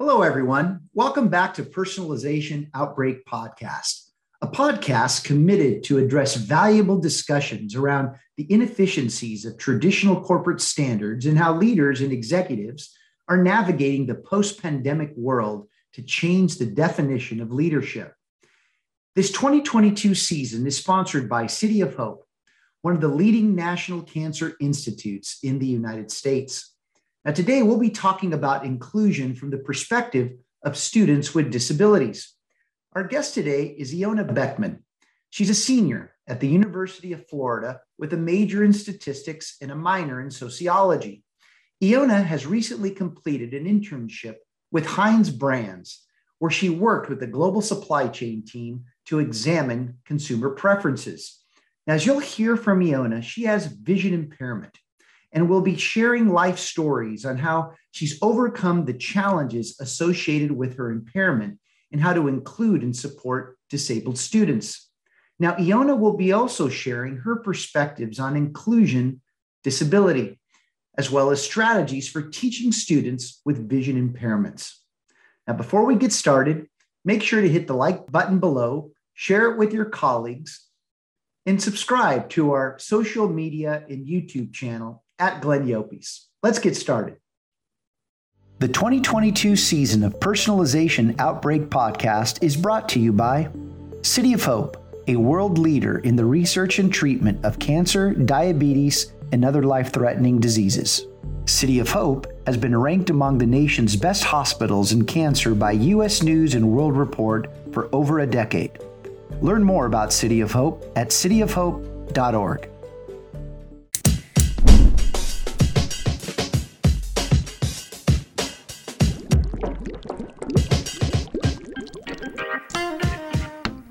Hello, everyone. Welcome back to Personalization Outbreak Podcast, a podcast committed to address valuable discussions around the inefficiencies of traditional corporate standards and how leaders and executives are navigating the post pandemic world to change the definition of leadership. This 2022 season is sponsored by City of Hope, one of the leading national cancer institutes in the United States. Now, today we'll be talking about inclusion from the perspective of students with disabilities. Our guest today is Iona Beckman. She's a senior at the University of Florida with a major in statistics and a minor in sociology. Iona has recently completed an internship with Heinz Brands, where she worked with the global supply chain team to examine consumer preferences. Now, as you'll hear from Iona, she has vision impairment and will be sharing life stories on how she's overcome the challenges associated with her impairment and how to include and support disabled students. Now, Iona will be also sharing her perspectives on inclusion disability, as well as strategies for teaching students with vision impairments. Now, before we get started, make sure to hit the like button below, share it with your colleagues, and subscribe to our social media and YouTube channel at Glenn Llopis. Let's get started. The 2022 season of Personalization Outbreak Podcast is brought to you by City of Hope, a world leader in the research and treatment of cancer, diabetes, and other life threatening diseases. City of Hope has been ranked among the nation's best hospitals in cancer by U.S. News and World Report for over a decade. Learn more about City of Hope at cityofhope.org.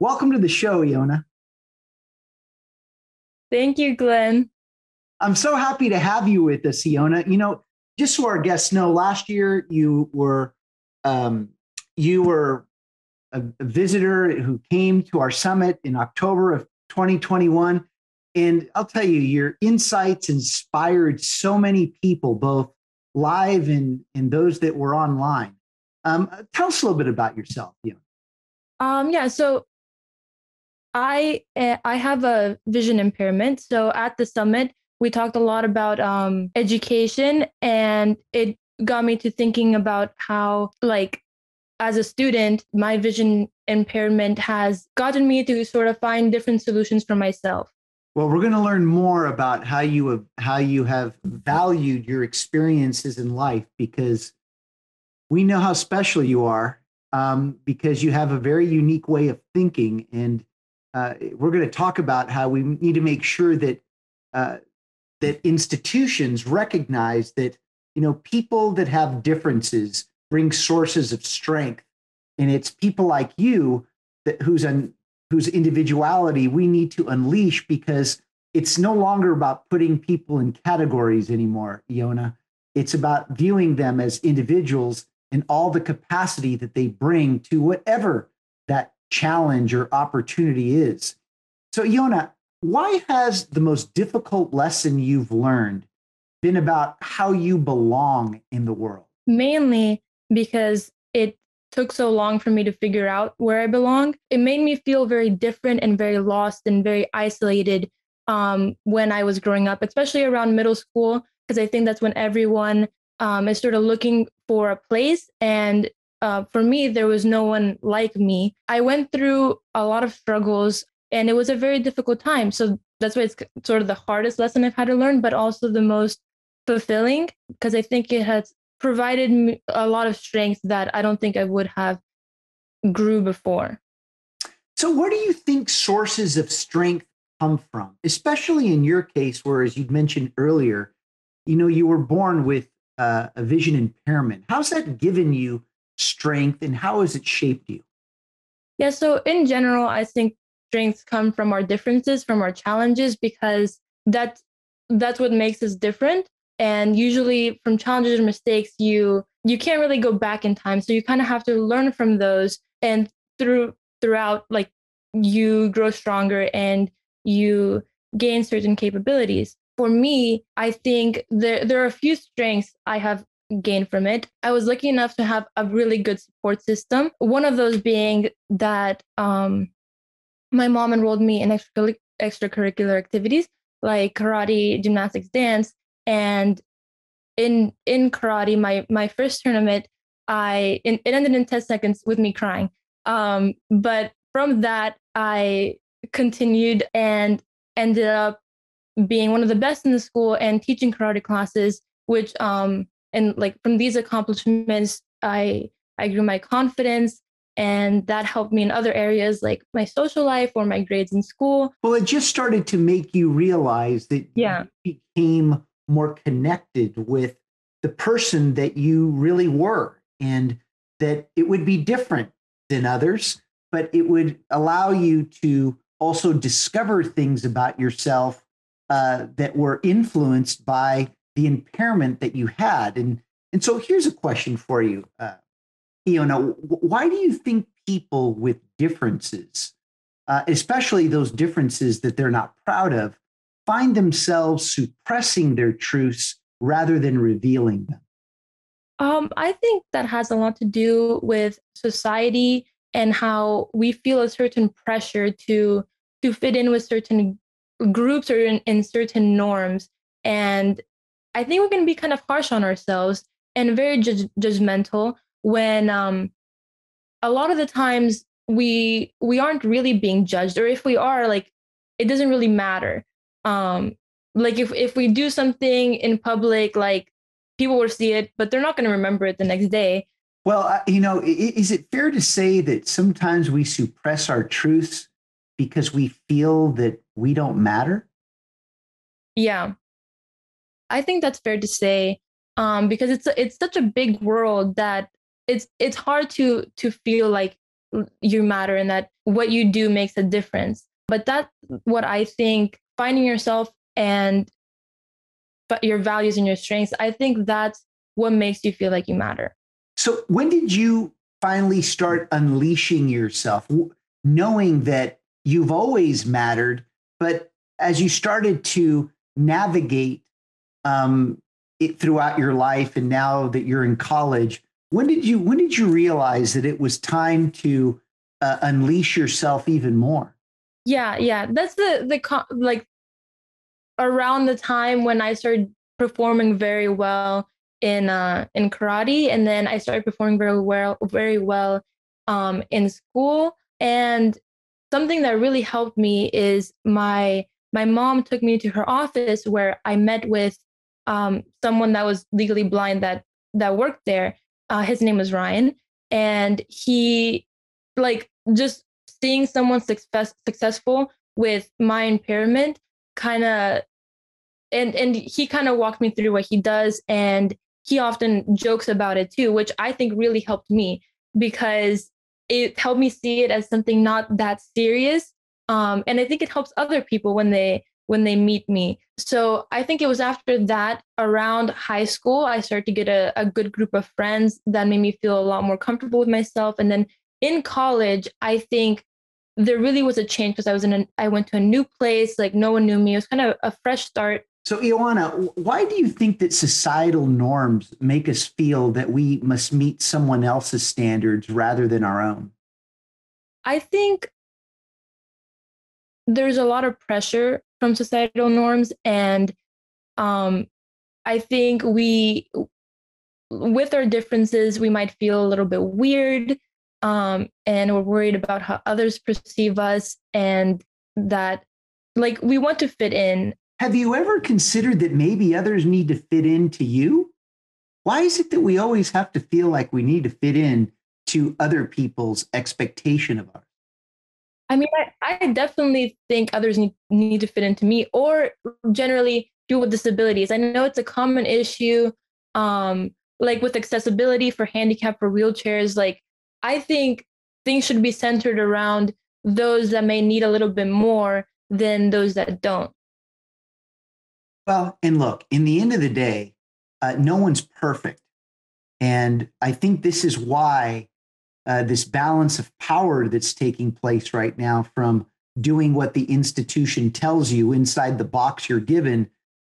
Welcome to the show, Iona. Thank you, Glenn. I'm so happy to have you with us, Iona. You know, just so our guests know, last year you were um, you were a, a visitor who came to our summit in October of 2021. And I'll tell you, your insights inspired so many people, both live and, and those that were online. Um, tell us a little bit about yourself. Iona. Um, yeah, so I eh, I have a vision impairment. So at the summit, we talked a lot about um, education, and it got me to thinking about how, like, as a student, my vision impairment has gotten me to sort of find different solutions for myself. Well, we're going to learn more about how you have, how you have valued your experiences in life because we know how special you are um, because you have a very unique way of thinking and uh, we're going to talk about how we need to make sure that uh, that institutions recognize that you know people that have differences bring sources of strength, and it's people like you that whose un, whose individuality we need to unleash because it's no longer about putting people in categories anymore, Iona. It's about viewing them as individuals and all the capacity that they bring to whatever that challenge or opportunity is. So, Yona, why has the most difficult lesson you've learned been about how you belong in the world? Mainly because it took so long for me to figure out where I belong. It made me feel very different and very lost and very isolated um, when I was growing up, especially around middle school, because I think that's when everyone um, is sort of looking for a place and uh, for me, there was no one like me. I went through a lot of struggles and it was a very difficult time. So that's why it's sort of the hardest lesson I've had to learn, but also the most fulfilling because I think it has provided me a lot of strength that I don't think I would have grew before. So, where do you think sources of strength come from, especially in your case, where, as you mentioned earlier, you know, you were born with uh, a vision impairment? How's that given you strength and how has it shaped you? Yeah, so in general, I think strengths come from our differences, from our challenges, because that's that's what makes us different. And usually from challenges or mistakes, you you can't really go back in time. So you kind of have to learn from those and through throughout like you grow stronger and you gain certain capabilities. For me, I think there there are a few strengths I have gained from it. I was lucky enough to have a really good support system. One of those being that um, my mom enrolled me in extracurricular activities like karate, gymnastics, dance, and in in karate, my my first tournament, I it ended in ten seconds with me crying. Um, but from that, I continued and ended up being one of the best in the school and teaching karate classes, which um and like from these accomplishments, I I grew my confidence and that helped me in other areas like my social life or my grades in school. Well, it just started to make you realize that yeah. you became more connected with the person that you really were and that it would be different than others, but it would allow you to also discover things about yourself uh, that were influenced by the impairment that you had. And, and so here's a question for you, uh, Iona. Why do you think people with differences, uh, especially those differences that they're not proud of, find themselves suppressing their truths rather than revealing them? Um, I think that has a lot to do with society and how we feel a certain pressure to to fit in with certain groups or in, in certain norms. And I think we're going to be kind of harsh on ourselves and very ju- judgmental when um, a lot of the times we we aren't really being judged, or if we are, like it doesn't really matter. Um, like if if we do something in public, like people will see it, but they're not going to remember it the next day. Well, you know, is it fair to say that sometimes we suppress our truths because we feel that we don't matter? Yeah, I think that's fair to say um, because it's it's such a big world that it's it's hard to to feel like you matter and that what you do makes a difference. But that's what I think finding yourself and but your values and your strengths, I think that's what makes you feel like you matter. So when did you finally start unleashing yourself, knowing that you've always mattered, but as you started to navigate um, it throughout your life, and now that you're in college, when did you when did you realize that it was time to uh, unleash yourself even more? Yeah, yeah, that's the the like around the time when I started performing very well in uh in karate, and then I started performing very well very well um in school. And something that really helped me is my my mom took me to her office where I met with um, someone that was legally blind that that worked there. Uh, his name was Ryan, and he like just seeing someone success successful with my impairment kind of and and he kind of walked me through what he does and he often jokes about it too which i think really helped me because it helped me see it as something not that serious um, and i think it helps other people when they when they meet me. So I think it was after that, around high school, I started to get a, a good group of friends that made me feel a lot more comfortable with myself. And then in college, I think there really was a change because I was in a, I went to a new place, like no one knew me. It was kind of a fresh start. So, Iona, why do you think that societal norms make us feel that we must meet someone else's standards rather than our own? I think there's a lot of pressure from societal norms and um, i think we with our differences we might feel a little bit weird um, and we're worried about how others perceive us and that like we want to fit in. Have you ever considered that maybe others need to fit in to you? Why is it that we always have to feel like we need to fit in to other people's expectation of us I mean, I, I definitely think others need, need to fit into me or generally people with disabilities. I know it's a common issue um, like with accessibility for handicap for wheelchairs, like I think things should be centered around those that may need a little bit more than those that don't. Well, and look, in the end of the day, uh, no one's perfect. And I think this is why uh, this balance of power that's taking place right now from doing what the institution tells you inside the box you're given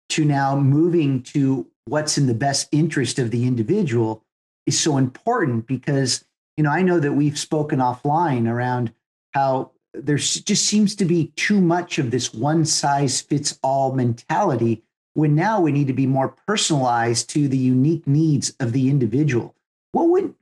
to now moving to what's in the best interest of the individual is so important because you know i know that we've spoken offline around how there just seems to be too much of this one size fits all mentality when now we need to be more personalized to the unique needs of the individual. What would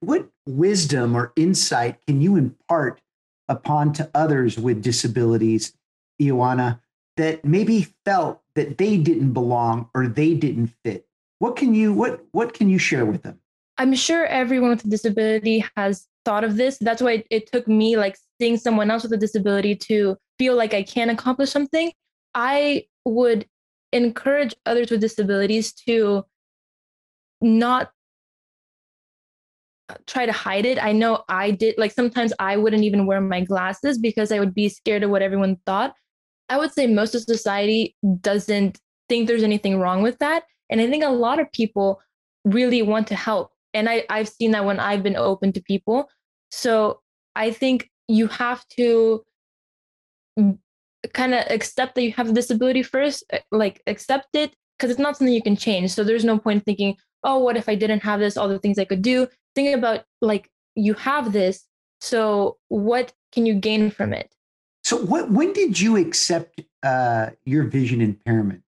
wisdom or insight can you impart upon to others with disabilities ioana that maybe felt that they didn't belong or they didn't fit? What can you what what can you share with them? I'm sure everyone with a disability has thought of this. That's why it, it took me like seeing someone else with a disability to feel like i can accomplish something. I would encourage others with disabilities to not try to hide it. I know I did, like, sometimes I wouldn't even wear my glasses because I would be scared of what everyone thought. I would say most of society doesn't think there's anything wrong with that. And I think a lot of people really want to help. And I, I've seen that when I've been open to people. So I think you have to kind of accept that you have a disability first, eh, like accept it because it's not something you can change. So there's no point thinking, oh, what if I didn't have this, all the things I could do. Think about like you have this. So what can you gain from it? So what when did you accept uh, your vision impairment?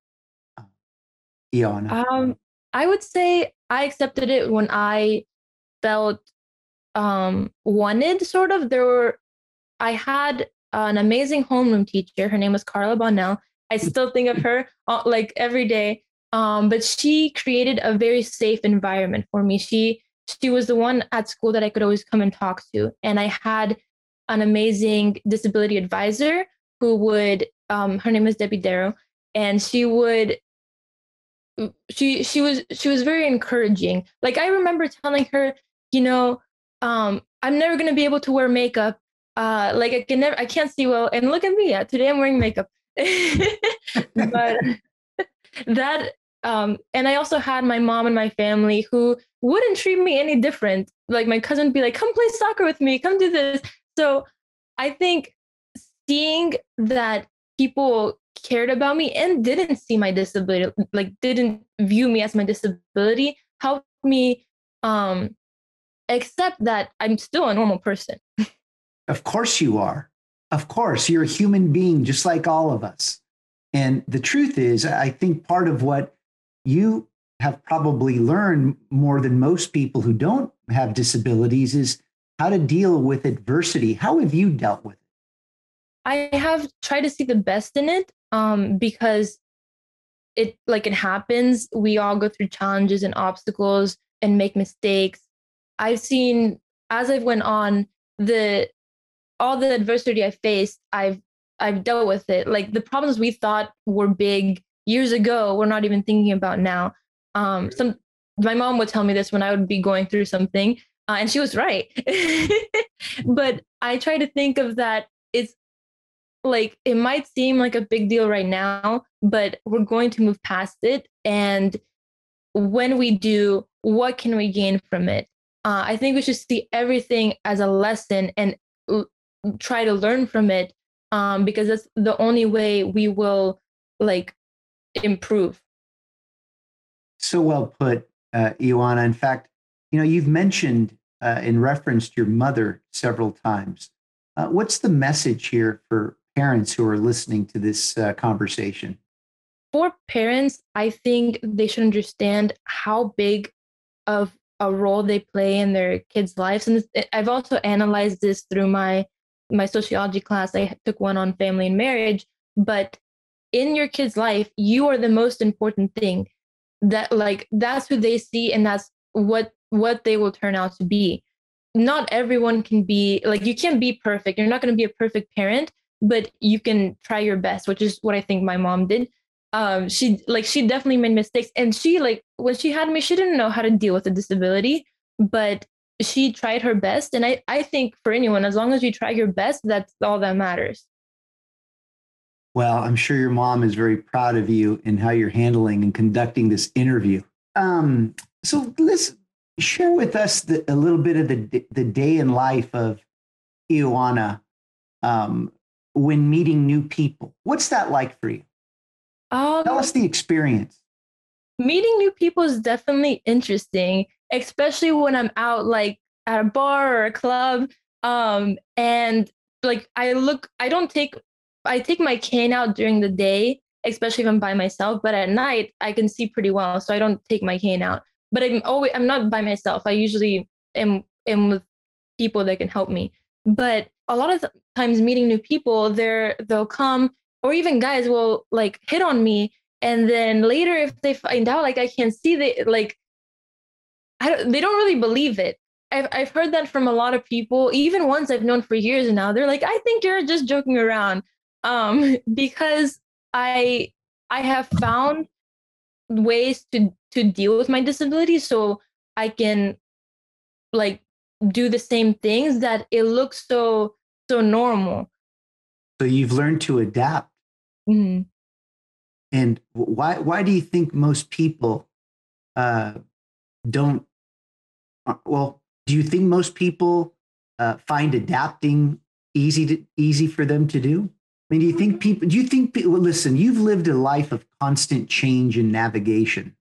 Ioana? Um, I would say I accepted it when I felt um, wanted, sort of. There were, I had an amazing homeroom teacher. Her name was Carla Bonnell. I still think of her uh, like every day. Um, but she created a very safe environment for me. She she was the one at school that I could always come and talk to, and I had an amazing disability advisor who would. Um, her name is Debbie Darrow, and she would she she was she was very encouraging. Like I remember telling her, you know, um, I'm never gonna be able to wear makeup. Uh, like I can never, I can't see well. And look at me. Yeah, today I'm wearing makeup. but that um, and I also had my mom and my family who wouldn't treat me any different. Like my cousin would be like, "Come play soccer with me. Come do this." So I think seeing that people cared about me and didn't see my disability, like didn't view me as my disability, helped me um, accept that I'm still a normal person. of course you are. Of course, you're a human being just like all of us. And the truth is, I think part of what you have probably learned more than most people who don't have disabilities is how to deal with adversity. How have you dealt with it? I have tried to see the best in it um, because it like it happens. We all go through challenges and obstacles and make mistakes. I've seen as I've went on the all the adversity I faced, I've I've dealt with it. Like the problems we thought were big years ago, we're not even thinking about now. Um, some my mom would tell me this when I would be going through something, uh, and she was right. but I try to think of that. It's like it might seem like a big deal right now, but we're going to move past it. And when we do, what can we gain from it? Uh, I think we should see everything as a lesson and l- try to learn from it um, because that's the only way we will like improve. So well put, uh, Ioana. In fact, you know, you've mentioned uh, in reference to your mother several times. Uh, what's the message here for parents who are listening to this uh, conversation? For parents, I think they should understand how big of a role they play in their kids' lives. And I've also analyzed this through my my sociology class. I took one on family and marriage, but in your kid's life, you are the most important thing. That like that's who they see, and that's what what they will turn out to be. Not everyone can be like you can't be perfect. You're not going to be a perfect parent, but you can try your best, which is what I think my mom did. um she like she definitely made mistakes and she like when she had me she didn't know how to deal with a disability but she tried her best and i i think for anyone as long as you try your best that's all that matters well i'm sure your mom is very proud of you and how you're handling and conducting this interview um so let's share with us the, a little bit of the the day in life of Ioana um, when meeting new people. What's that like for you? Um, Tell us the experience. Meeting new people is definitely interesting, especially when I'm out like at a bar or a club. Um, and like I look, I don't take, I take my cane out during the day, especially if I'm by myself. But at night, I can see pretty well, so I don't take my cane out. But I'm always, I'm not by myself. I usually am am with people that can help me. But a lot of times meeting new people, they're they'll come or even guys will like hit on me and then later if they find out like I can see they like I don't, they don't really believe it. I've I've heard that from a lot of people, even ones I've known for years now. They're like, I think you're just joking around. Um, because I I have found ways to to deal with my disability so I can like do the same things that it looks so so normal. So you've learned to adapt. Mm-hmm. and why why do you think most people uh, don't uh, well do you think most people uh, find adapting easy to easy for them to do i mean do you think people do you think people listen you've lived a life of constant change and navigation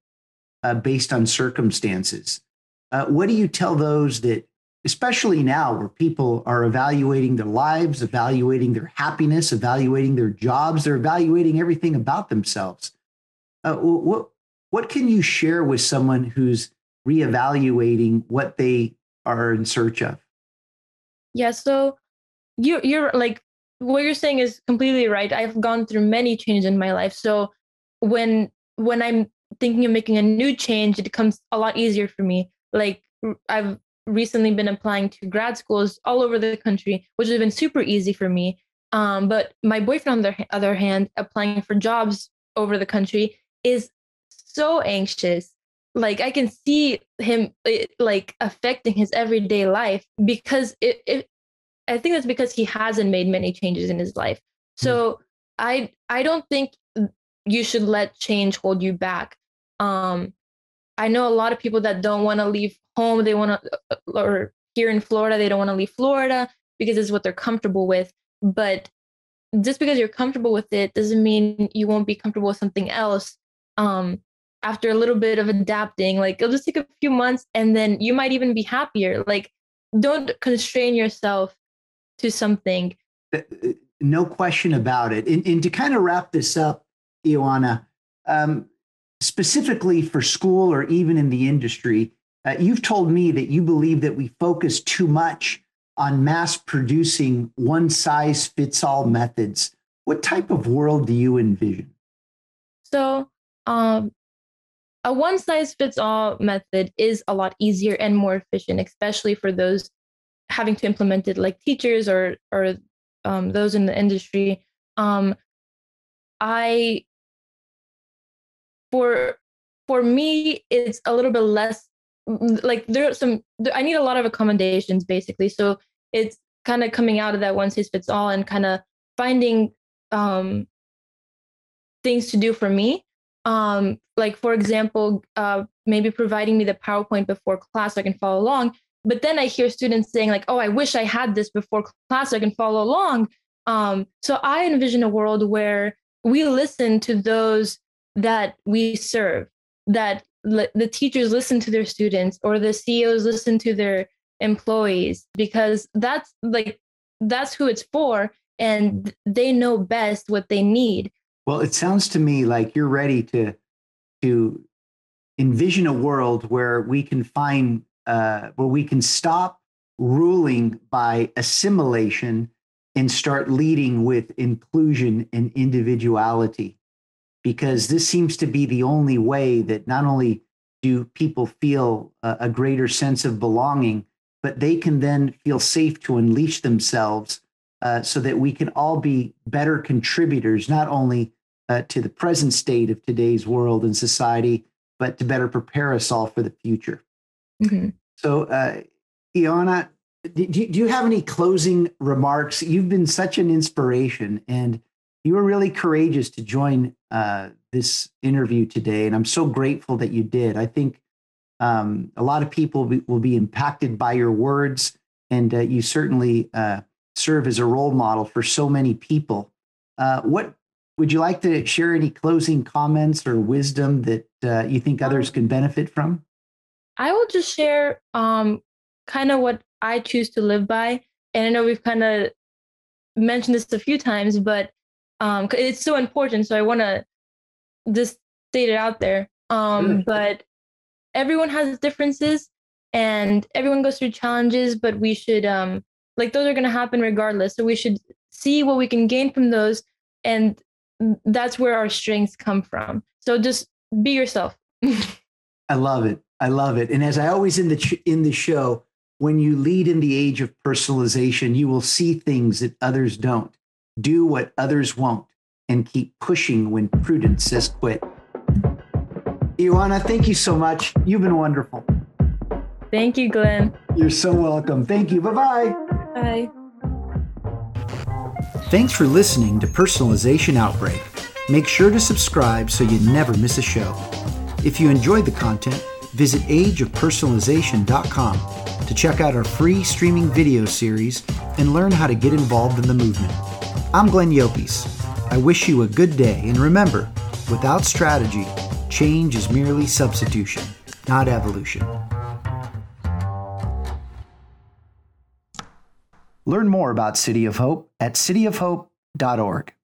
uh, based on circumstances uh, what do you tell those that especially now where people are evaluating their lives, evaluating their happiness, evaluating their jobs, they're evaluating everything about themselves. Uh, what what can you share with someone who's reevaluating what they are in search of? Yeah, so you you're like what you're saying is completely right. I've gone through many changes in my life. So when when I'm thinking of making a new change, it becomes a lot easier for me. Like I've recently been applying to grad schools all over the country, which has been super easy for me. Um, but my boyfriend, on the other hand, applying for jobs over the country is so anxious. Like I can see him it, like affecting his everyday life because it, it. I think that's because he hasn't made many changes in his life. So mm. I I don't think you should let change hold you back. Um, I know a lot of people that don't want to leave home. They want to, uh, or here in Florida, they don't want to leave Florida because it's what they're comfortable with. But just because you're comfortable with it doesn't mean you won't be comfortable with something else. Um, after a little bit of adapting, like it'll just take a few months and then you might even be happier. Like, don't constrain yourself to something. Uh, uh, no question about it. And, and to kind of wrap this up, Ioana, um, specifically for school or even in the industry, uh, you've told me that you believe that we focus too much on mass producing one size fits all methods. What type of world do you envision? So, um, a one size fits all method is a lot easier and more efficient, especially for those having to implement it, like teachers or or um, those in the industry. Um, I for for me, it's a little bit less like there are some i need a lot of accommodations basically so it's kind of coming out of that one size fits all and kind of finding um things to do for me um like for example uh maybe providing me the powerpoint before class so i can follow along but then i hear students saying like oh i wish i had this before class so i can follow along um so i envision a world where we listen to those that we serve that the teachers listen to their students or the CEOs listen to their employees because that's like that's who it's for and they know best what they need. Well, it sounds to me like you're ready to to envision a world where we can find uh, where we can stop ruling by assimilation and start leading with inclusion and individuality because this seems to be the only way that not only do people feel a, a greater sense of belonging, but they can then feel safe to unleash themselves uh, so that we can all be better contributors, not only uh, to the present state of today's world and society, but to better prepare us all for the future. Mm-hmm. So, uh, Ioana, do, do you have any closing remarks? You've been such an inspiration, and you were really courageous to join uh, this interview today. And I'm so grateful that you did. I think um, a lot of people will be, will be, impacted by your words, and uh, you certainly uh, serve as a role model for so many people. Uh, what would you like to share? Any closing comments or wisdom that uh, you think others can benefit from? I will just share um, kind of what I choose to live by. And I know we've kind of mentioned this a few times, but um, it's so important. So I want to just state it out there. Um, sure. But everyone has differences and everyone goes through challenges, but we should, um, like, those are going to happen regardless. So we should see what we can gain from those. And that's where our strengths come from. So just be yourself. I love it. I love it. And as I always in the ch- in the show, when you lead in the age of personalization, you will see things that others don't. Do what others won't and keep pushing when prudence says quit. Ioana, thank you so much. You've been wonderful. Thank you, Glenn. You're so welcome. Thank you. Bye-bye. Bye. Thanks for listening to Personalization Outbreak. Make sure to subscribe so you never miss a show. If you enjoyed the content, visit ageofpersonalization.com to check out our free streaming video series and learn how to get involved in the movement. I'm Glenn Llopis. I wish you a good day, and remember, without strategy, change is merely substitution, not evolution. Learn more about City of Hope at cityofhope.org.